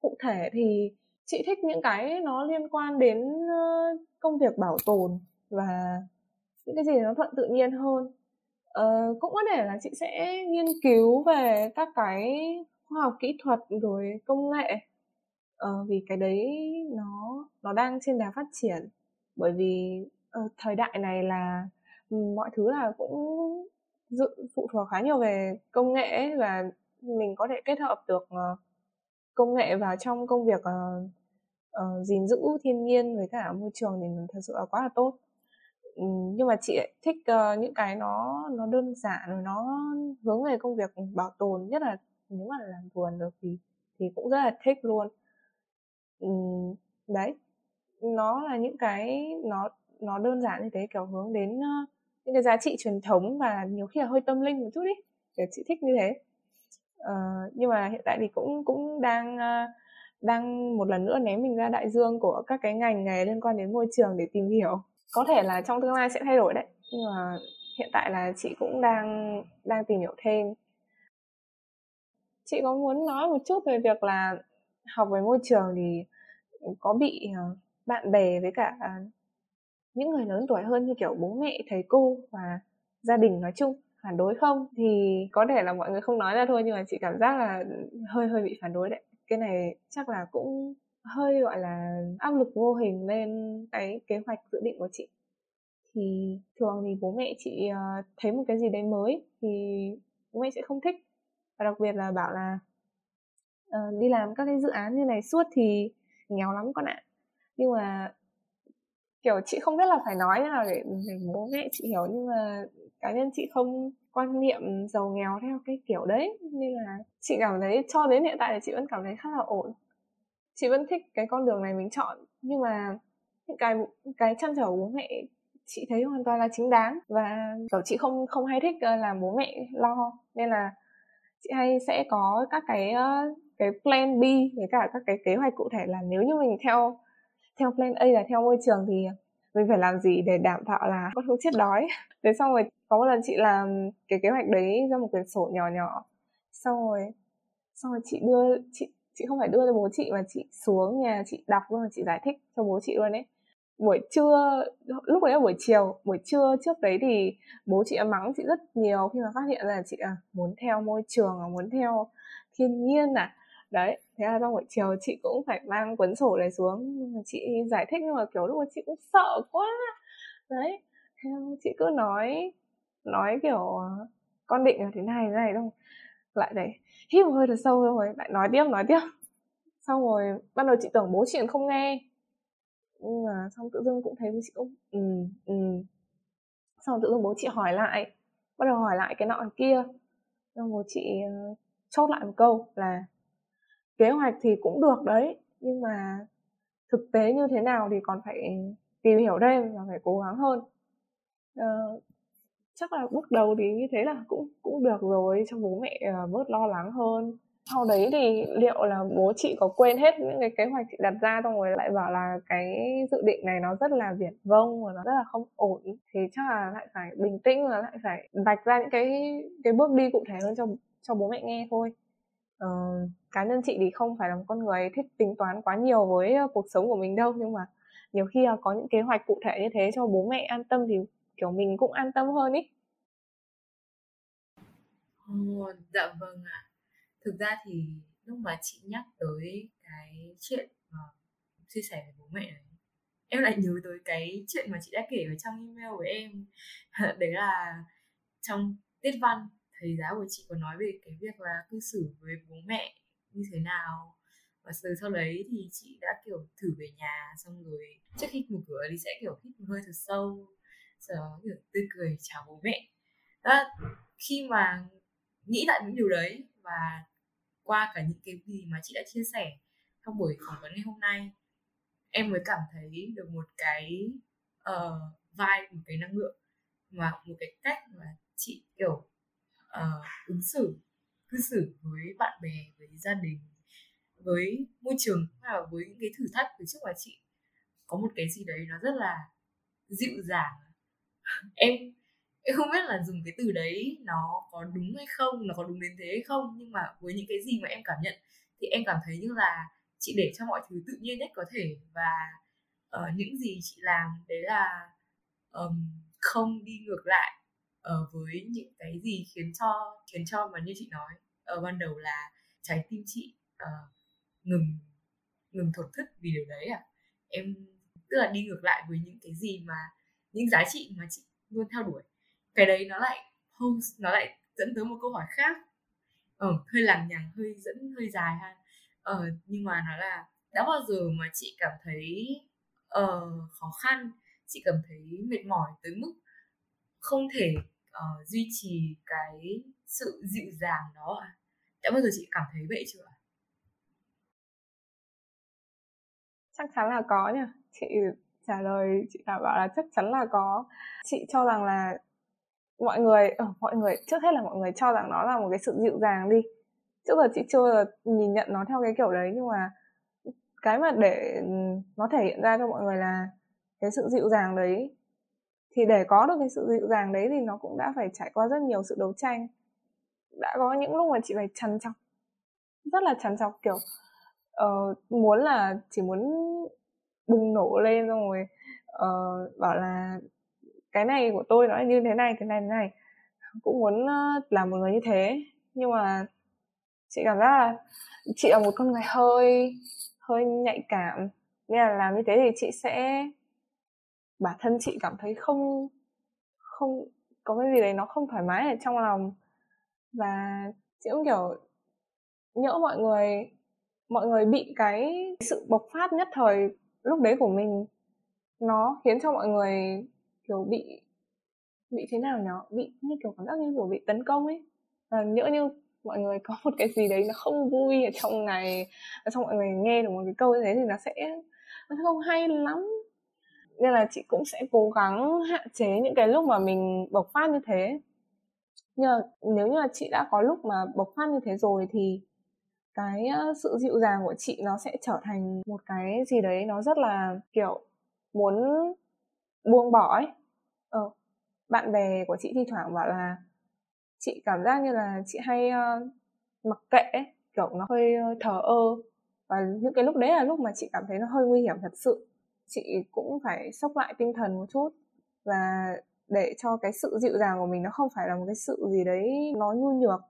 Cụ thể thì chị thích những cái nó liên quan đến uh, công việc bảo tồn và những cái gì nó thuận tự nhiên hơn. Uh, cũng có thể là chị sẽ nghiên cứu về các cái khoa học kỹ thuật rồi công nghệ uh, vì cái đấy nó nó đang trên đà phát triển. Bởi vì uh, thời đại này là mọi thứ là cũng dự phụ thuộc khá nhiều về công nghệ ấy, và mình có thể kết hợp được uh, công nghệ vào trong công việc uh, uh, gìn giữ thiên nhiên với cả môi trường thì thật sự là quá là tốt. Um, nhưng mà chị thích uh, những cái nó nó đơn giản rồi nó hướng về công việc bảo tồn nhất là nếu mà làm vườn được thì thì cũng rất là thích luôn. Um, đấy nó là những cái nó nó đơn giản như thế kiểu hướng đến uh, những cái giá trị truyền thống và nhiều khi là hơi tâm linh một chút đi kiểu chị thích như thế. Uh, nhưng mà hiện tại thì cũng cũng đang uh, đang một lần nữa ném mình ra đại dương của các cái ngành nghề liên quan đến môi trường để tìm hiểu. Có thể là trong tương lai sẽ thay đổi đấy nhưng mà hiện tại là chị cũng đang đang tìm hiểu thêm. Chị có muốn nói một chút về việc là học về môi trường thì có bị ờ, bạn bè với cả những người lớn tuổi hơn như kiểu bố mẹ thầy cô và gia đình nói chung phản đối không? Thì có thể là mọi người không nói ra thôi nhưng mà chị cảm giác là ừ, hơi hơi bị phản đối đấy. Cái này chắc là cũng hơi gọi là áp lực vô hình lên cái kế hoạch dự định của chị. Thì thường thì bố mẹ chị ờ, thấy một cái gì đấy mới thì bố mẹ sẽ không thích. Và đặc biệt là bảo là uh, đi làm các cái dự án như này suốt thì nghèo lắm con ạ. Nhưng mà kiểu chị không biết là phải nói thế nào để, để bố mẹ chị hiểu nhưng mà cá nhân chị không quan niệm giàu nghèo theo cái kiểu đấy. Nên là chị cảm thấy cho đến hiện tại thì chị vẫn cảm thấy khá là ổn. Chị vẫn thích cái con đường này mình chọn nhưng mà những cái cái chăn trở của bố mẹ chị thấy hoàn toàn là chính đáng. Và kiểu chị không không hay thích ờ, làm bố mẹ lo. Nên là chị hay sẽ có các cái ờ, cái plan B với cả các cái kế hoạch cụ thể là nếu như mình theo theo plan A là theo môi trường thì mình phải làm gì để đảm bảo là con không chết đói. (laughs) Thế xong rồi có một lần chị làm cái kế hoạch đấy ra một quyển sổ nhỏ nhỏ. Xong rồi xong rồi chị đưa chị chị không phải đưa cho bố chị mà chị xuống nhà chị đọc luôn chị giải thích cho bố chị luôn ấy. Buổi trưa lúc đấy là buổi chiều buổi trưa trước đấy thì bố chị mắng chị rất nhiều khi mà phát hiện là chị à, muốn theo môi trường à, muốn theo thiên nhiên à. Đấy thế là trong buổi chiều chị cũng phải mang cuốn sổ này xuống. Chị giải thích, nhưng mà, kiểu, lúc ấy chị cũng sợ quá. Đấy, thế chị cứ nói nói, kiểu, con định là thế này thế này đâu lại đấy hít một hơi thật sâu rồi lại nói tiếp nói tiếp. Xong rồi ban đầu chị tưởng bố chị không nghe. Nhưng mà xong tự dưng cũng thấy chị cũng ừ ừ xong tự dưng bố chị hỏi lại, bắt đầu hỏi lại cái nọ cái kia. Xong bố chị ờ, chốt lại một câu là kế hoạch thì cũng được đấy nhưng mà thực tế như thế nào thì còn phải tìm hiểu thêm và phải cố gắng hơn. Uh, chắc là bước đầu thì như thế là cũng cũng được rồi cho bố mẹ uh, bớt lo lắng hơn. Sau đấy thì liệu là bố chị có quên hết những cái kế hoạch chị đặt ra xong rồi lại bảo là cái dự định này nó rất là viển vông và nó rất là không ổn thì chắc là lại phải bình tĩnh và lại phải vạch ra những cái cái bước đi cụ thể hơn cho cho bố mẹ nghe thôi ờ, cá nhân chị thì không phải là một con người thích tính toán quá nhiều với ờ, cuộc sống của mình đâu nhưng mà nhiều khi là có những kế hoạch cụ thể như thế cho bố mẹ an tâm thì kiểu mình cũng an tâm hơn ý. Ồ, dạ vâng ạ. Thực ra thì lúc mà chị nhắc tới cái chuyện mà chia sẻ với bố mẹ này, em lại nhớ tới cái chuyện mà chị đã kể ở trong email với em. (laughs) Đấy là trong tiết văn thầy giáo của chị có nói về cái việc là cư xử với bố mẹ như thế nào? Và từ sau đấy thì chị đã kiểu thử về nhà xong rồi trước khi mở cửa thì sẽ kiểu hít một hơi thật sâu sau đó kiểu tươi cười chào bố mẹ. Đó, khi mà nghĩ lại những điều đấy và qua cả những cái gì mà chị đã chia sẻ trong buổi phỏng vấn ngày hôm nay em mới cảm thấy được một cái uh, vibe một cái năng lượng mà một cái cách mà chị kiểu uh, ứng xử cư xử với bạn bè với gia đình với môi trường và với những cái thử thách từ trước mà chị. Có một cái gì đấy nó rất là dịu dàng. (laughs) Em em không biết là dùng cái từ đấy nó có đúng hay không nó có đúng đến thế hay không nhưng mà với những cái gì mà em cảm nhận thì em cảm thấy như là chị để cho mọi thứ tự nhiên nhất có thể và uh, những gì chị làm đấy là um, không đi ngược lại uh, với những cái gì khiến cho khiến cho mà như chị nói ở ban đầu là trái tim chị uh, ngừng ngừng thổn thức vì điều đấy à? Em tức là đi ngược lại với những cái gì mà những giá trị mà chị luôn theo đuổi. Cái đấy nó lại pose nó lại dẫn tới một câu hỏi khác. Ờ hơi lằng nhằng hơi dẫn hơi dài ha. Ờ nhưng mà nó là đã bao giờ mà chị cảm thấy uh, khó khăn chị cảm thấy mệt mỏi tới mức không thể uh, duy trì cái sự dịu dàng đó ạ. đã bao giờ chị cảm thấy vậy chưa chắc chắn là có nhỉ. chị trả lời chị đã bảo là chắc chắn là có chị cho rằng là mọi người ở mọi người trước hết là mọi người cho rằng nó là một cái sự dịu dàng đi trước giờ chị chưa nhìn nhận nó theo cái kiểu đấy nhưng mà cái mà để ừ, nó thể hiện ra cho mọi người là cái sự dịu dàng đấy thì để có được cái sự dịu dàng đấy thì nó cũng đã phải trải qua rất nhiều sự đấu tranh. Đã có những lúc mà chị phải chằn chọc rất là chằn chọc kiểu uh, muốn là chỉ muốn bùng nổ lên xong rồi uh, bảo là cái này của tôi nó là như thế này thế này thế này. Cũng muốn uh, làm một người như thế. Nhưng mà chị cảm giác là chị là một con người hơi hơi nhạy cảm. Nên là làm như thế thì chị sẽ bản thân chị cảm thấy không không có cái gì đấy nó không thoải mái ở trong lòng. Và chị cũng kiểu nhỡ mọi người mọi người bị cái sự bộc phát nhất thời lúc đấy của mình, nó khiến cho mọi người kiểu bị bị thế nào nhở? Bị như kiểu cảm giác như kiểu bị tấn công ấy. Và nhỡ như mọi người có một cái gì đấy nó không vui ở trong ngày ở trong mọi người nghe được một cái câu như thế thì nó sẽ, nó không hay lắm nên là chị cũng sẽ cố gắng hạn chế những cái lúc mà mình bộc phát như thế. Nhưng mà nếu như là chị đã có lúc mà bộc phát như thế rồi thì cái sự dịu dàng của chị nó sẽ trở thành một cái gì đấy nó rất là kiểu muốn buông bỏ ấy. Ờ, bạn bè của chị thi thoảng bảo là chị cảm giác như là chị hay uh, mặc kệ ấy, kiểu nó hơi thờ ơ. Và những cái lúc đấy là lúc mà chị cảm thấy nó hơi nguy hiểm thật sự chị cũng phải sốc lại tinh thần một chút và để cho cái sự dịu dàng của mình nó không phải là một cái sự gì đấy nó nhu nhược.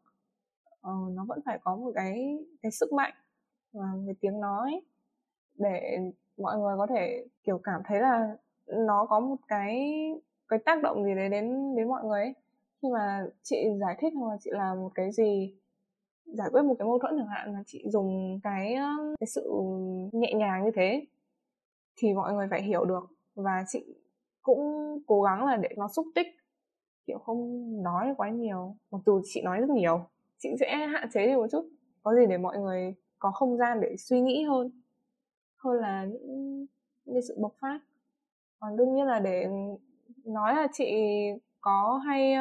Ờ, nó vẫn phải có một cái cái sức mạnh và cái tiếng nói để mọi người có thể kiểu cảm thấy là nó có một cái cái tác động gì đấy đến đến mọi người ấy. Khi mà chị giải thích hoặc là chị làm một cái gì giải quyết một cái mâu thuẫn chẳng hạn là chị dùng cái cái sự nhẹ nhàng như thế thì mọi người phải hiểu được. Và chị cũng cố gắng là để nó xúc tích, kiểu không nói quá nhiều, mặc dù chị nói rất nhiều, chị sẽ hạn chế đi một chút. Có gì để mọi người có không gian để suy nghĩ hơn hơn là những những sự bộc phát. Còn đương nhiên là để nói là chị có hay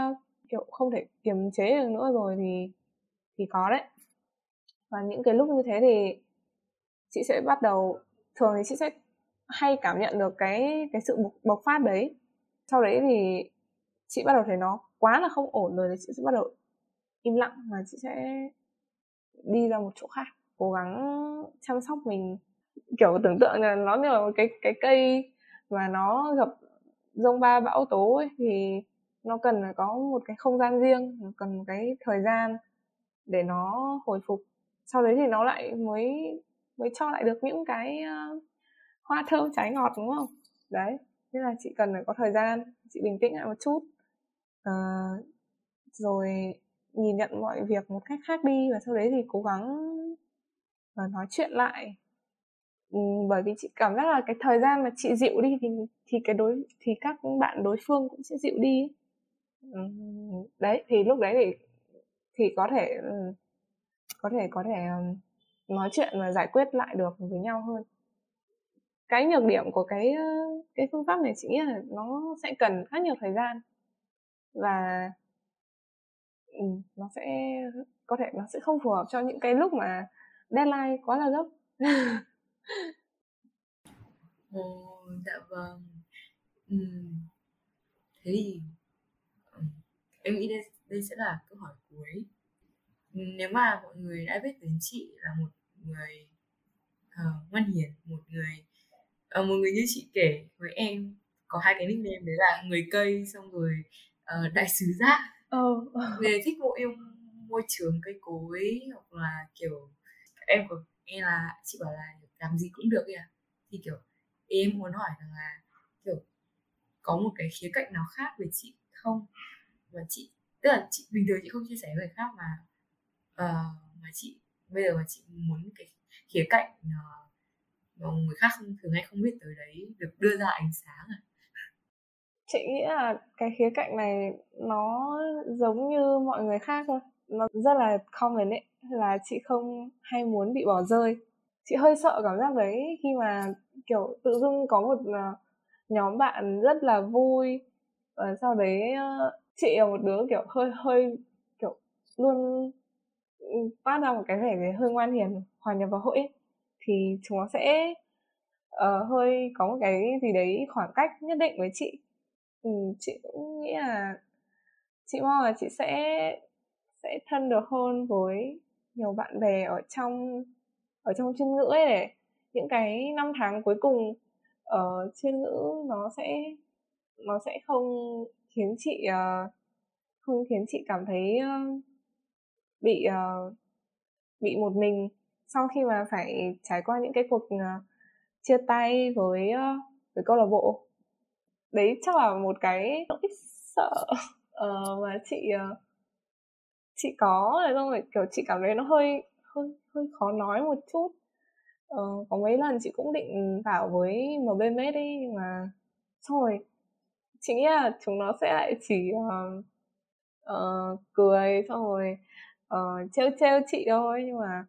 kiểu không thể kiềm chế được nữa rồi thì thì có đấy. Và những cái lúc như thế thì chị sẽ bắt đầu, thường thì chị sẽ hay cảm nhận được cái cái sự bộc, bộc phát đấy. Sau đấy thì chị bắt đầu thấy nó quá là không ổn rồi thì chị sẽ bắt đầu im lặng và chị sẽ đi ra một chỗ khác cố gắng chăm sóc mình. Kiểu tưởng tượng là nó như là một cái cái cây và nó gặp rông ba bão tố ấy, thì nó cần phải có một cái không gian riêng nó cần một cái thời gian để nó hồi phục. Sau đấy thì nó lại mới mới cho lại được những cái uh, hoa thơm trái ngọt đúng không? Đấy nên là chị cần phải có thời gian chị bình tĩnh lại một chút. À, rồi nhìn nhận mọi việc một cách khác đi và sau đấy thì cố gắng và nói chuyện lại. Ừ, bởi vì chị cảm giác là cái thời gian mà chị dịu đi thì thì cái đối thì các bạn đối phương cũng sẽ dịu đi. Ừ, đấy thì lúc đấy thì thì có thể ừ, có thể có thể nói chuyện và giải quyết lại được với nhau hơn cái nhược điểm của cái cái phương pháp này chị nghĩ là nó sẽ cần khá nhiều thời gian và ừ, nó sẽ có thể nó sẽ không phù hợp cho những cái lúc mà deadline quá là gấp. (laughs) Ồ, dạ vâng. Ừ. thế thì em nghĩ đây đây sẽ là câu hỏi cuối. Nếu mà mọi người đã biết đến chị là một người uh, ngoan hiền một người uh, một người như chị kể với em có hai cái nickname đấy là người cây xong rồi uh, đại sứ rác oh. người thích mộ yêu môi trường cây cối hoặc là kiểu em có nghe là chị bảo là làm gì cũng được à? Thì kiểu em muốn hỏi rằng là kiểu có một cái khía cạnh nào khác về chị không? Và chị tức là chị bình thường chị không chia sẻ với người khác mà uh, mà chị bây giờ mà chị muốn cái khía cạnh uh, mà người khác không thường hay không biết tới đấy được đưa ra ánh sáng à? Chị nghĩ là cái khía cạnh này nó giống như mọi người khác thôi. Nó rất là common ấy là chị không hay muốn bị bỏ rơi. Chị hơi sợ cảm giác đấy khi mà kiểu tự dưng có một à, nhóm bạn rất là vui và sau đấy ờ, chị là một đứa kiểu hơi hơi kiểu luôn ừ, phát ra một cái vẻ hơi ngoan hiền hòa nhập vào hội ấy, thì chúng nó sẽ uh, hơi có một cái gì đấy khoảng cách nhất định với chị. Ừ, chị cũng nghĩ là chị mong là chị sẽ sẽ thân được hơn với nhiều bạn bè ở trong ở trong chuyên ngữ ấy để những cái năm tháng cuối cùng ở chuyên ngữ nó sẽ nó sẽ không khiến chị uh, không khiến chị cảm thấy uh, bị uh, bị một mình sau khi mà phải trải qua những cái cuộc uh, chia tay với uh, với câu lạc bộ đấy chắc là một cái nỗi sợ uh, mà chị uh, chị có rồi xong rồi kiểu chị cảm thấy nó hơi hơi hơi khó nói một chút. Uh, có mấy lần chị cũng định vào với MBMS đi nhưng mà xong rồi chị nghĩ là chúng nó sẽ lại chỉ uh, uh, cười xong rồi uh, trêu trêu chị thôi nhưng mà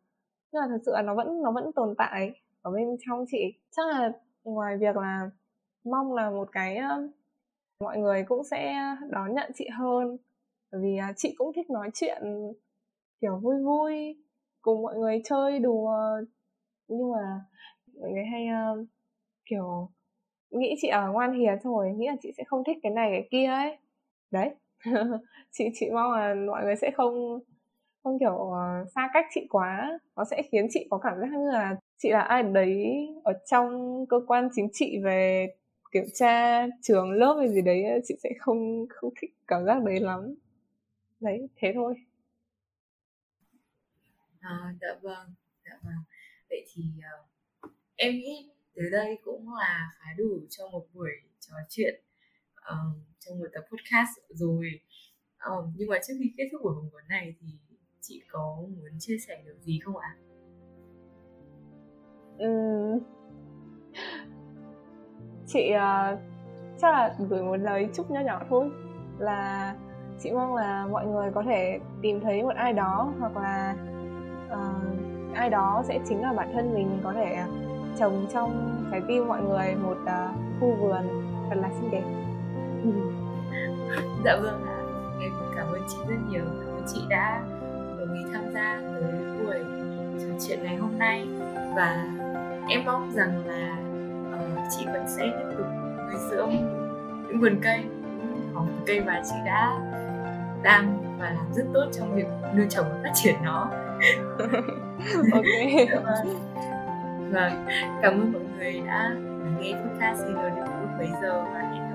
nhưng mà thật sự là nó vẫn nó vẫn tồn tại ở bên trong chị. Chắc là ngoài việc là mong là một cái mọi người cũng sẽ đón nhận chị hơn. Bởi vì à, chị cũng thích nói chuyện kiểu vui vui cùng mọi người chơi đùa. Nhưng mà mọi người hay uh, kiểu nghĩ chị ở ngoan hiền rồi nghĩ là chị sẽ không thích cái này cái kia ấy. Đấy. (laughs) Chị chị mong là mọi người sẽ không không kiểu uh, xa cách chị quá nó sẽ khiến chị có cảm giác như là chị là ai đấy ở trong cơ quan chính trị về kiểm tra trường lớp hay gì đấy chị sẽ không không thích cảm giác đấy lắm. Đấy thế thôi. À, dạ vâng dạ vâng. Vậy thì uh, em nghĩ tới đây cũng là khá đủ cho một buổi trò chuyện uh, trong một tập podcast rồi. Uh, nhưng mà trước khi kết thúc buổi phỏng vấn này thì chị có muốn chia sẻ điều gì không ạ? Uhm, chị uh, chắc là gửi một lời chúc nhỏ nhỏ thôi. Là chị mong là mọi người có thể tìm thấy một ai đó hoặc là uh, ai đó sẽ chính là bản thân mình có thể trồng trong trái tim mọi người một uh, khu vườn thật là xinh đẹp. (laughs) Dạ vâng ạ. Cảm ơn chị rất nhiều. Cảm ơn chị đã ý tham gia tới buổi trò chuyện ngày hôm nay. Và em mong rằng là uh, chị vẫn sẽ tiếp tục nuôi dưỡng những vườn cây những cây mà chị đã đang và làm rất tốt trong việc nuôi trồng và phát triển nó. (laughs) Ok. Vâng. vâng. Cảm ơn mọi người đã nghe podcast Zero lúc bấy giờ và hẹn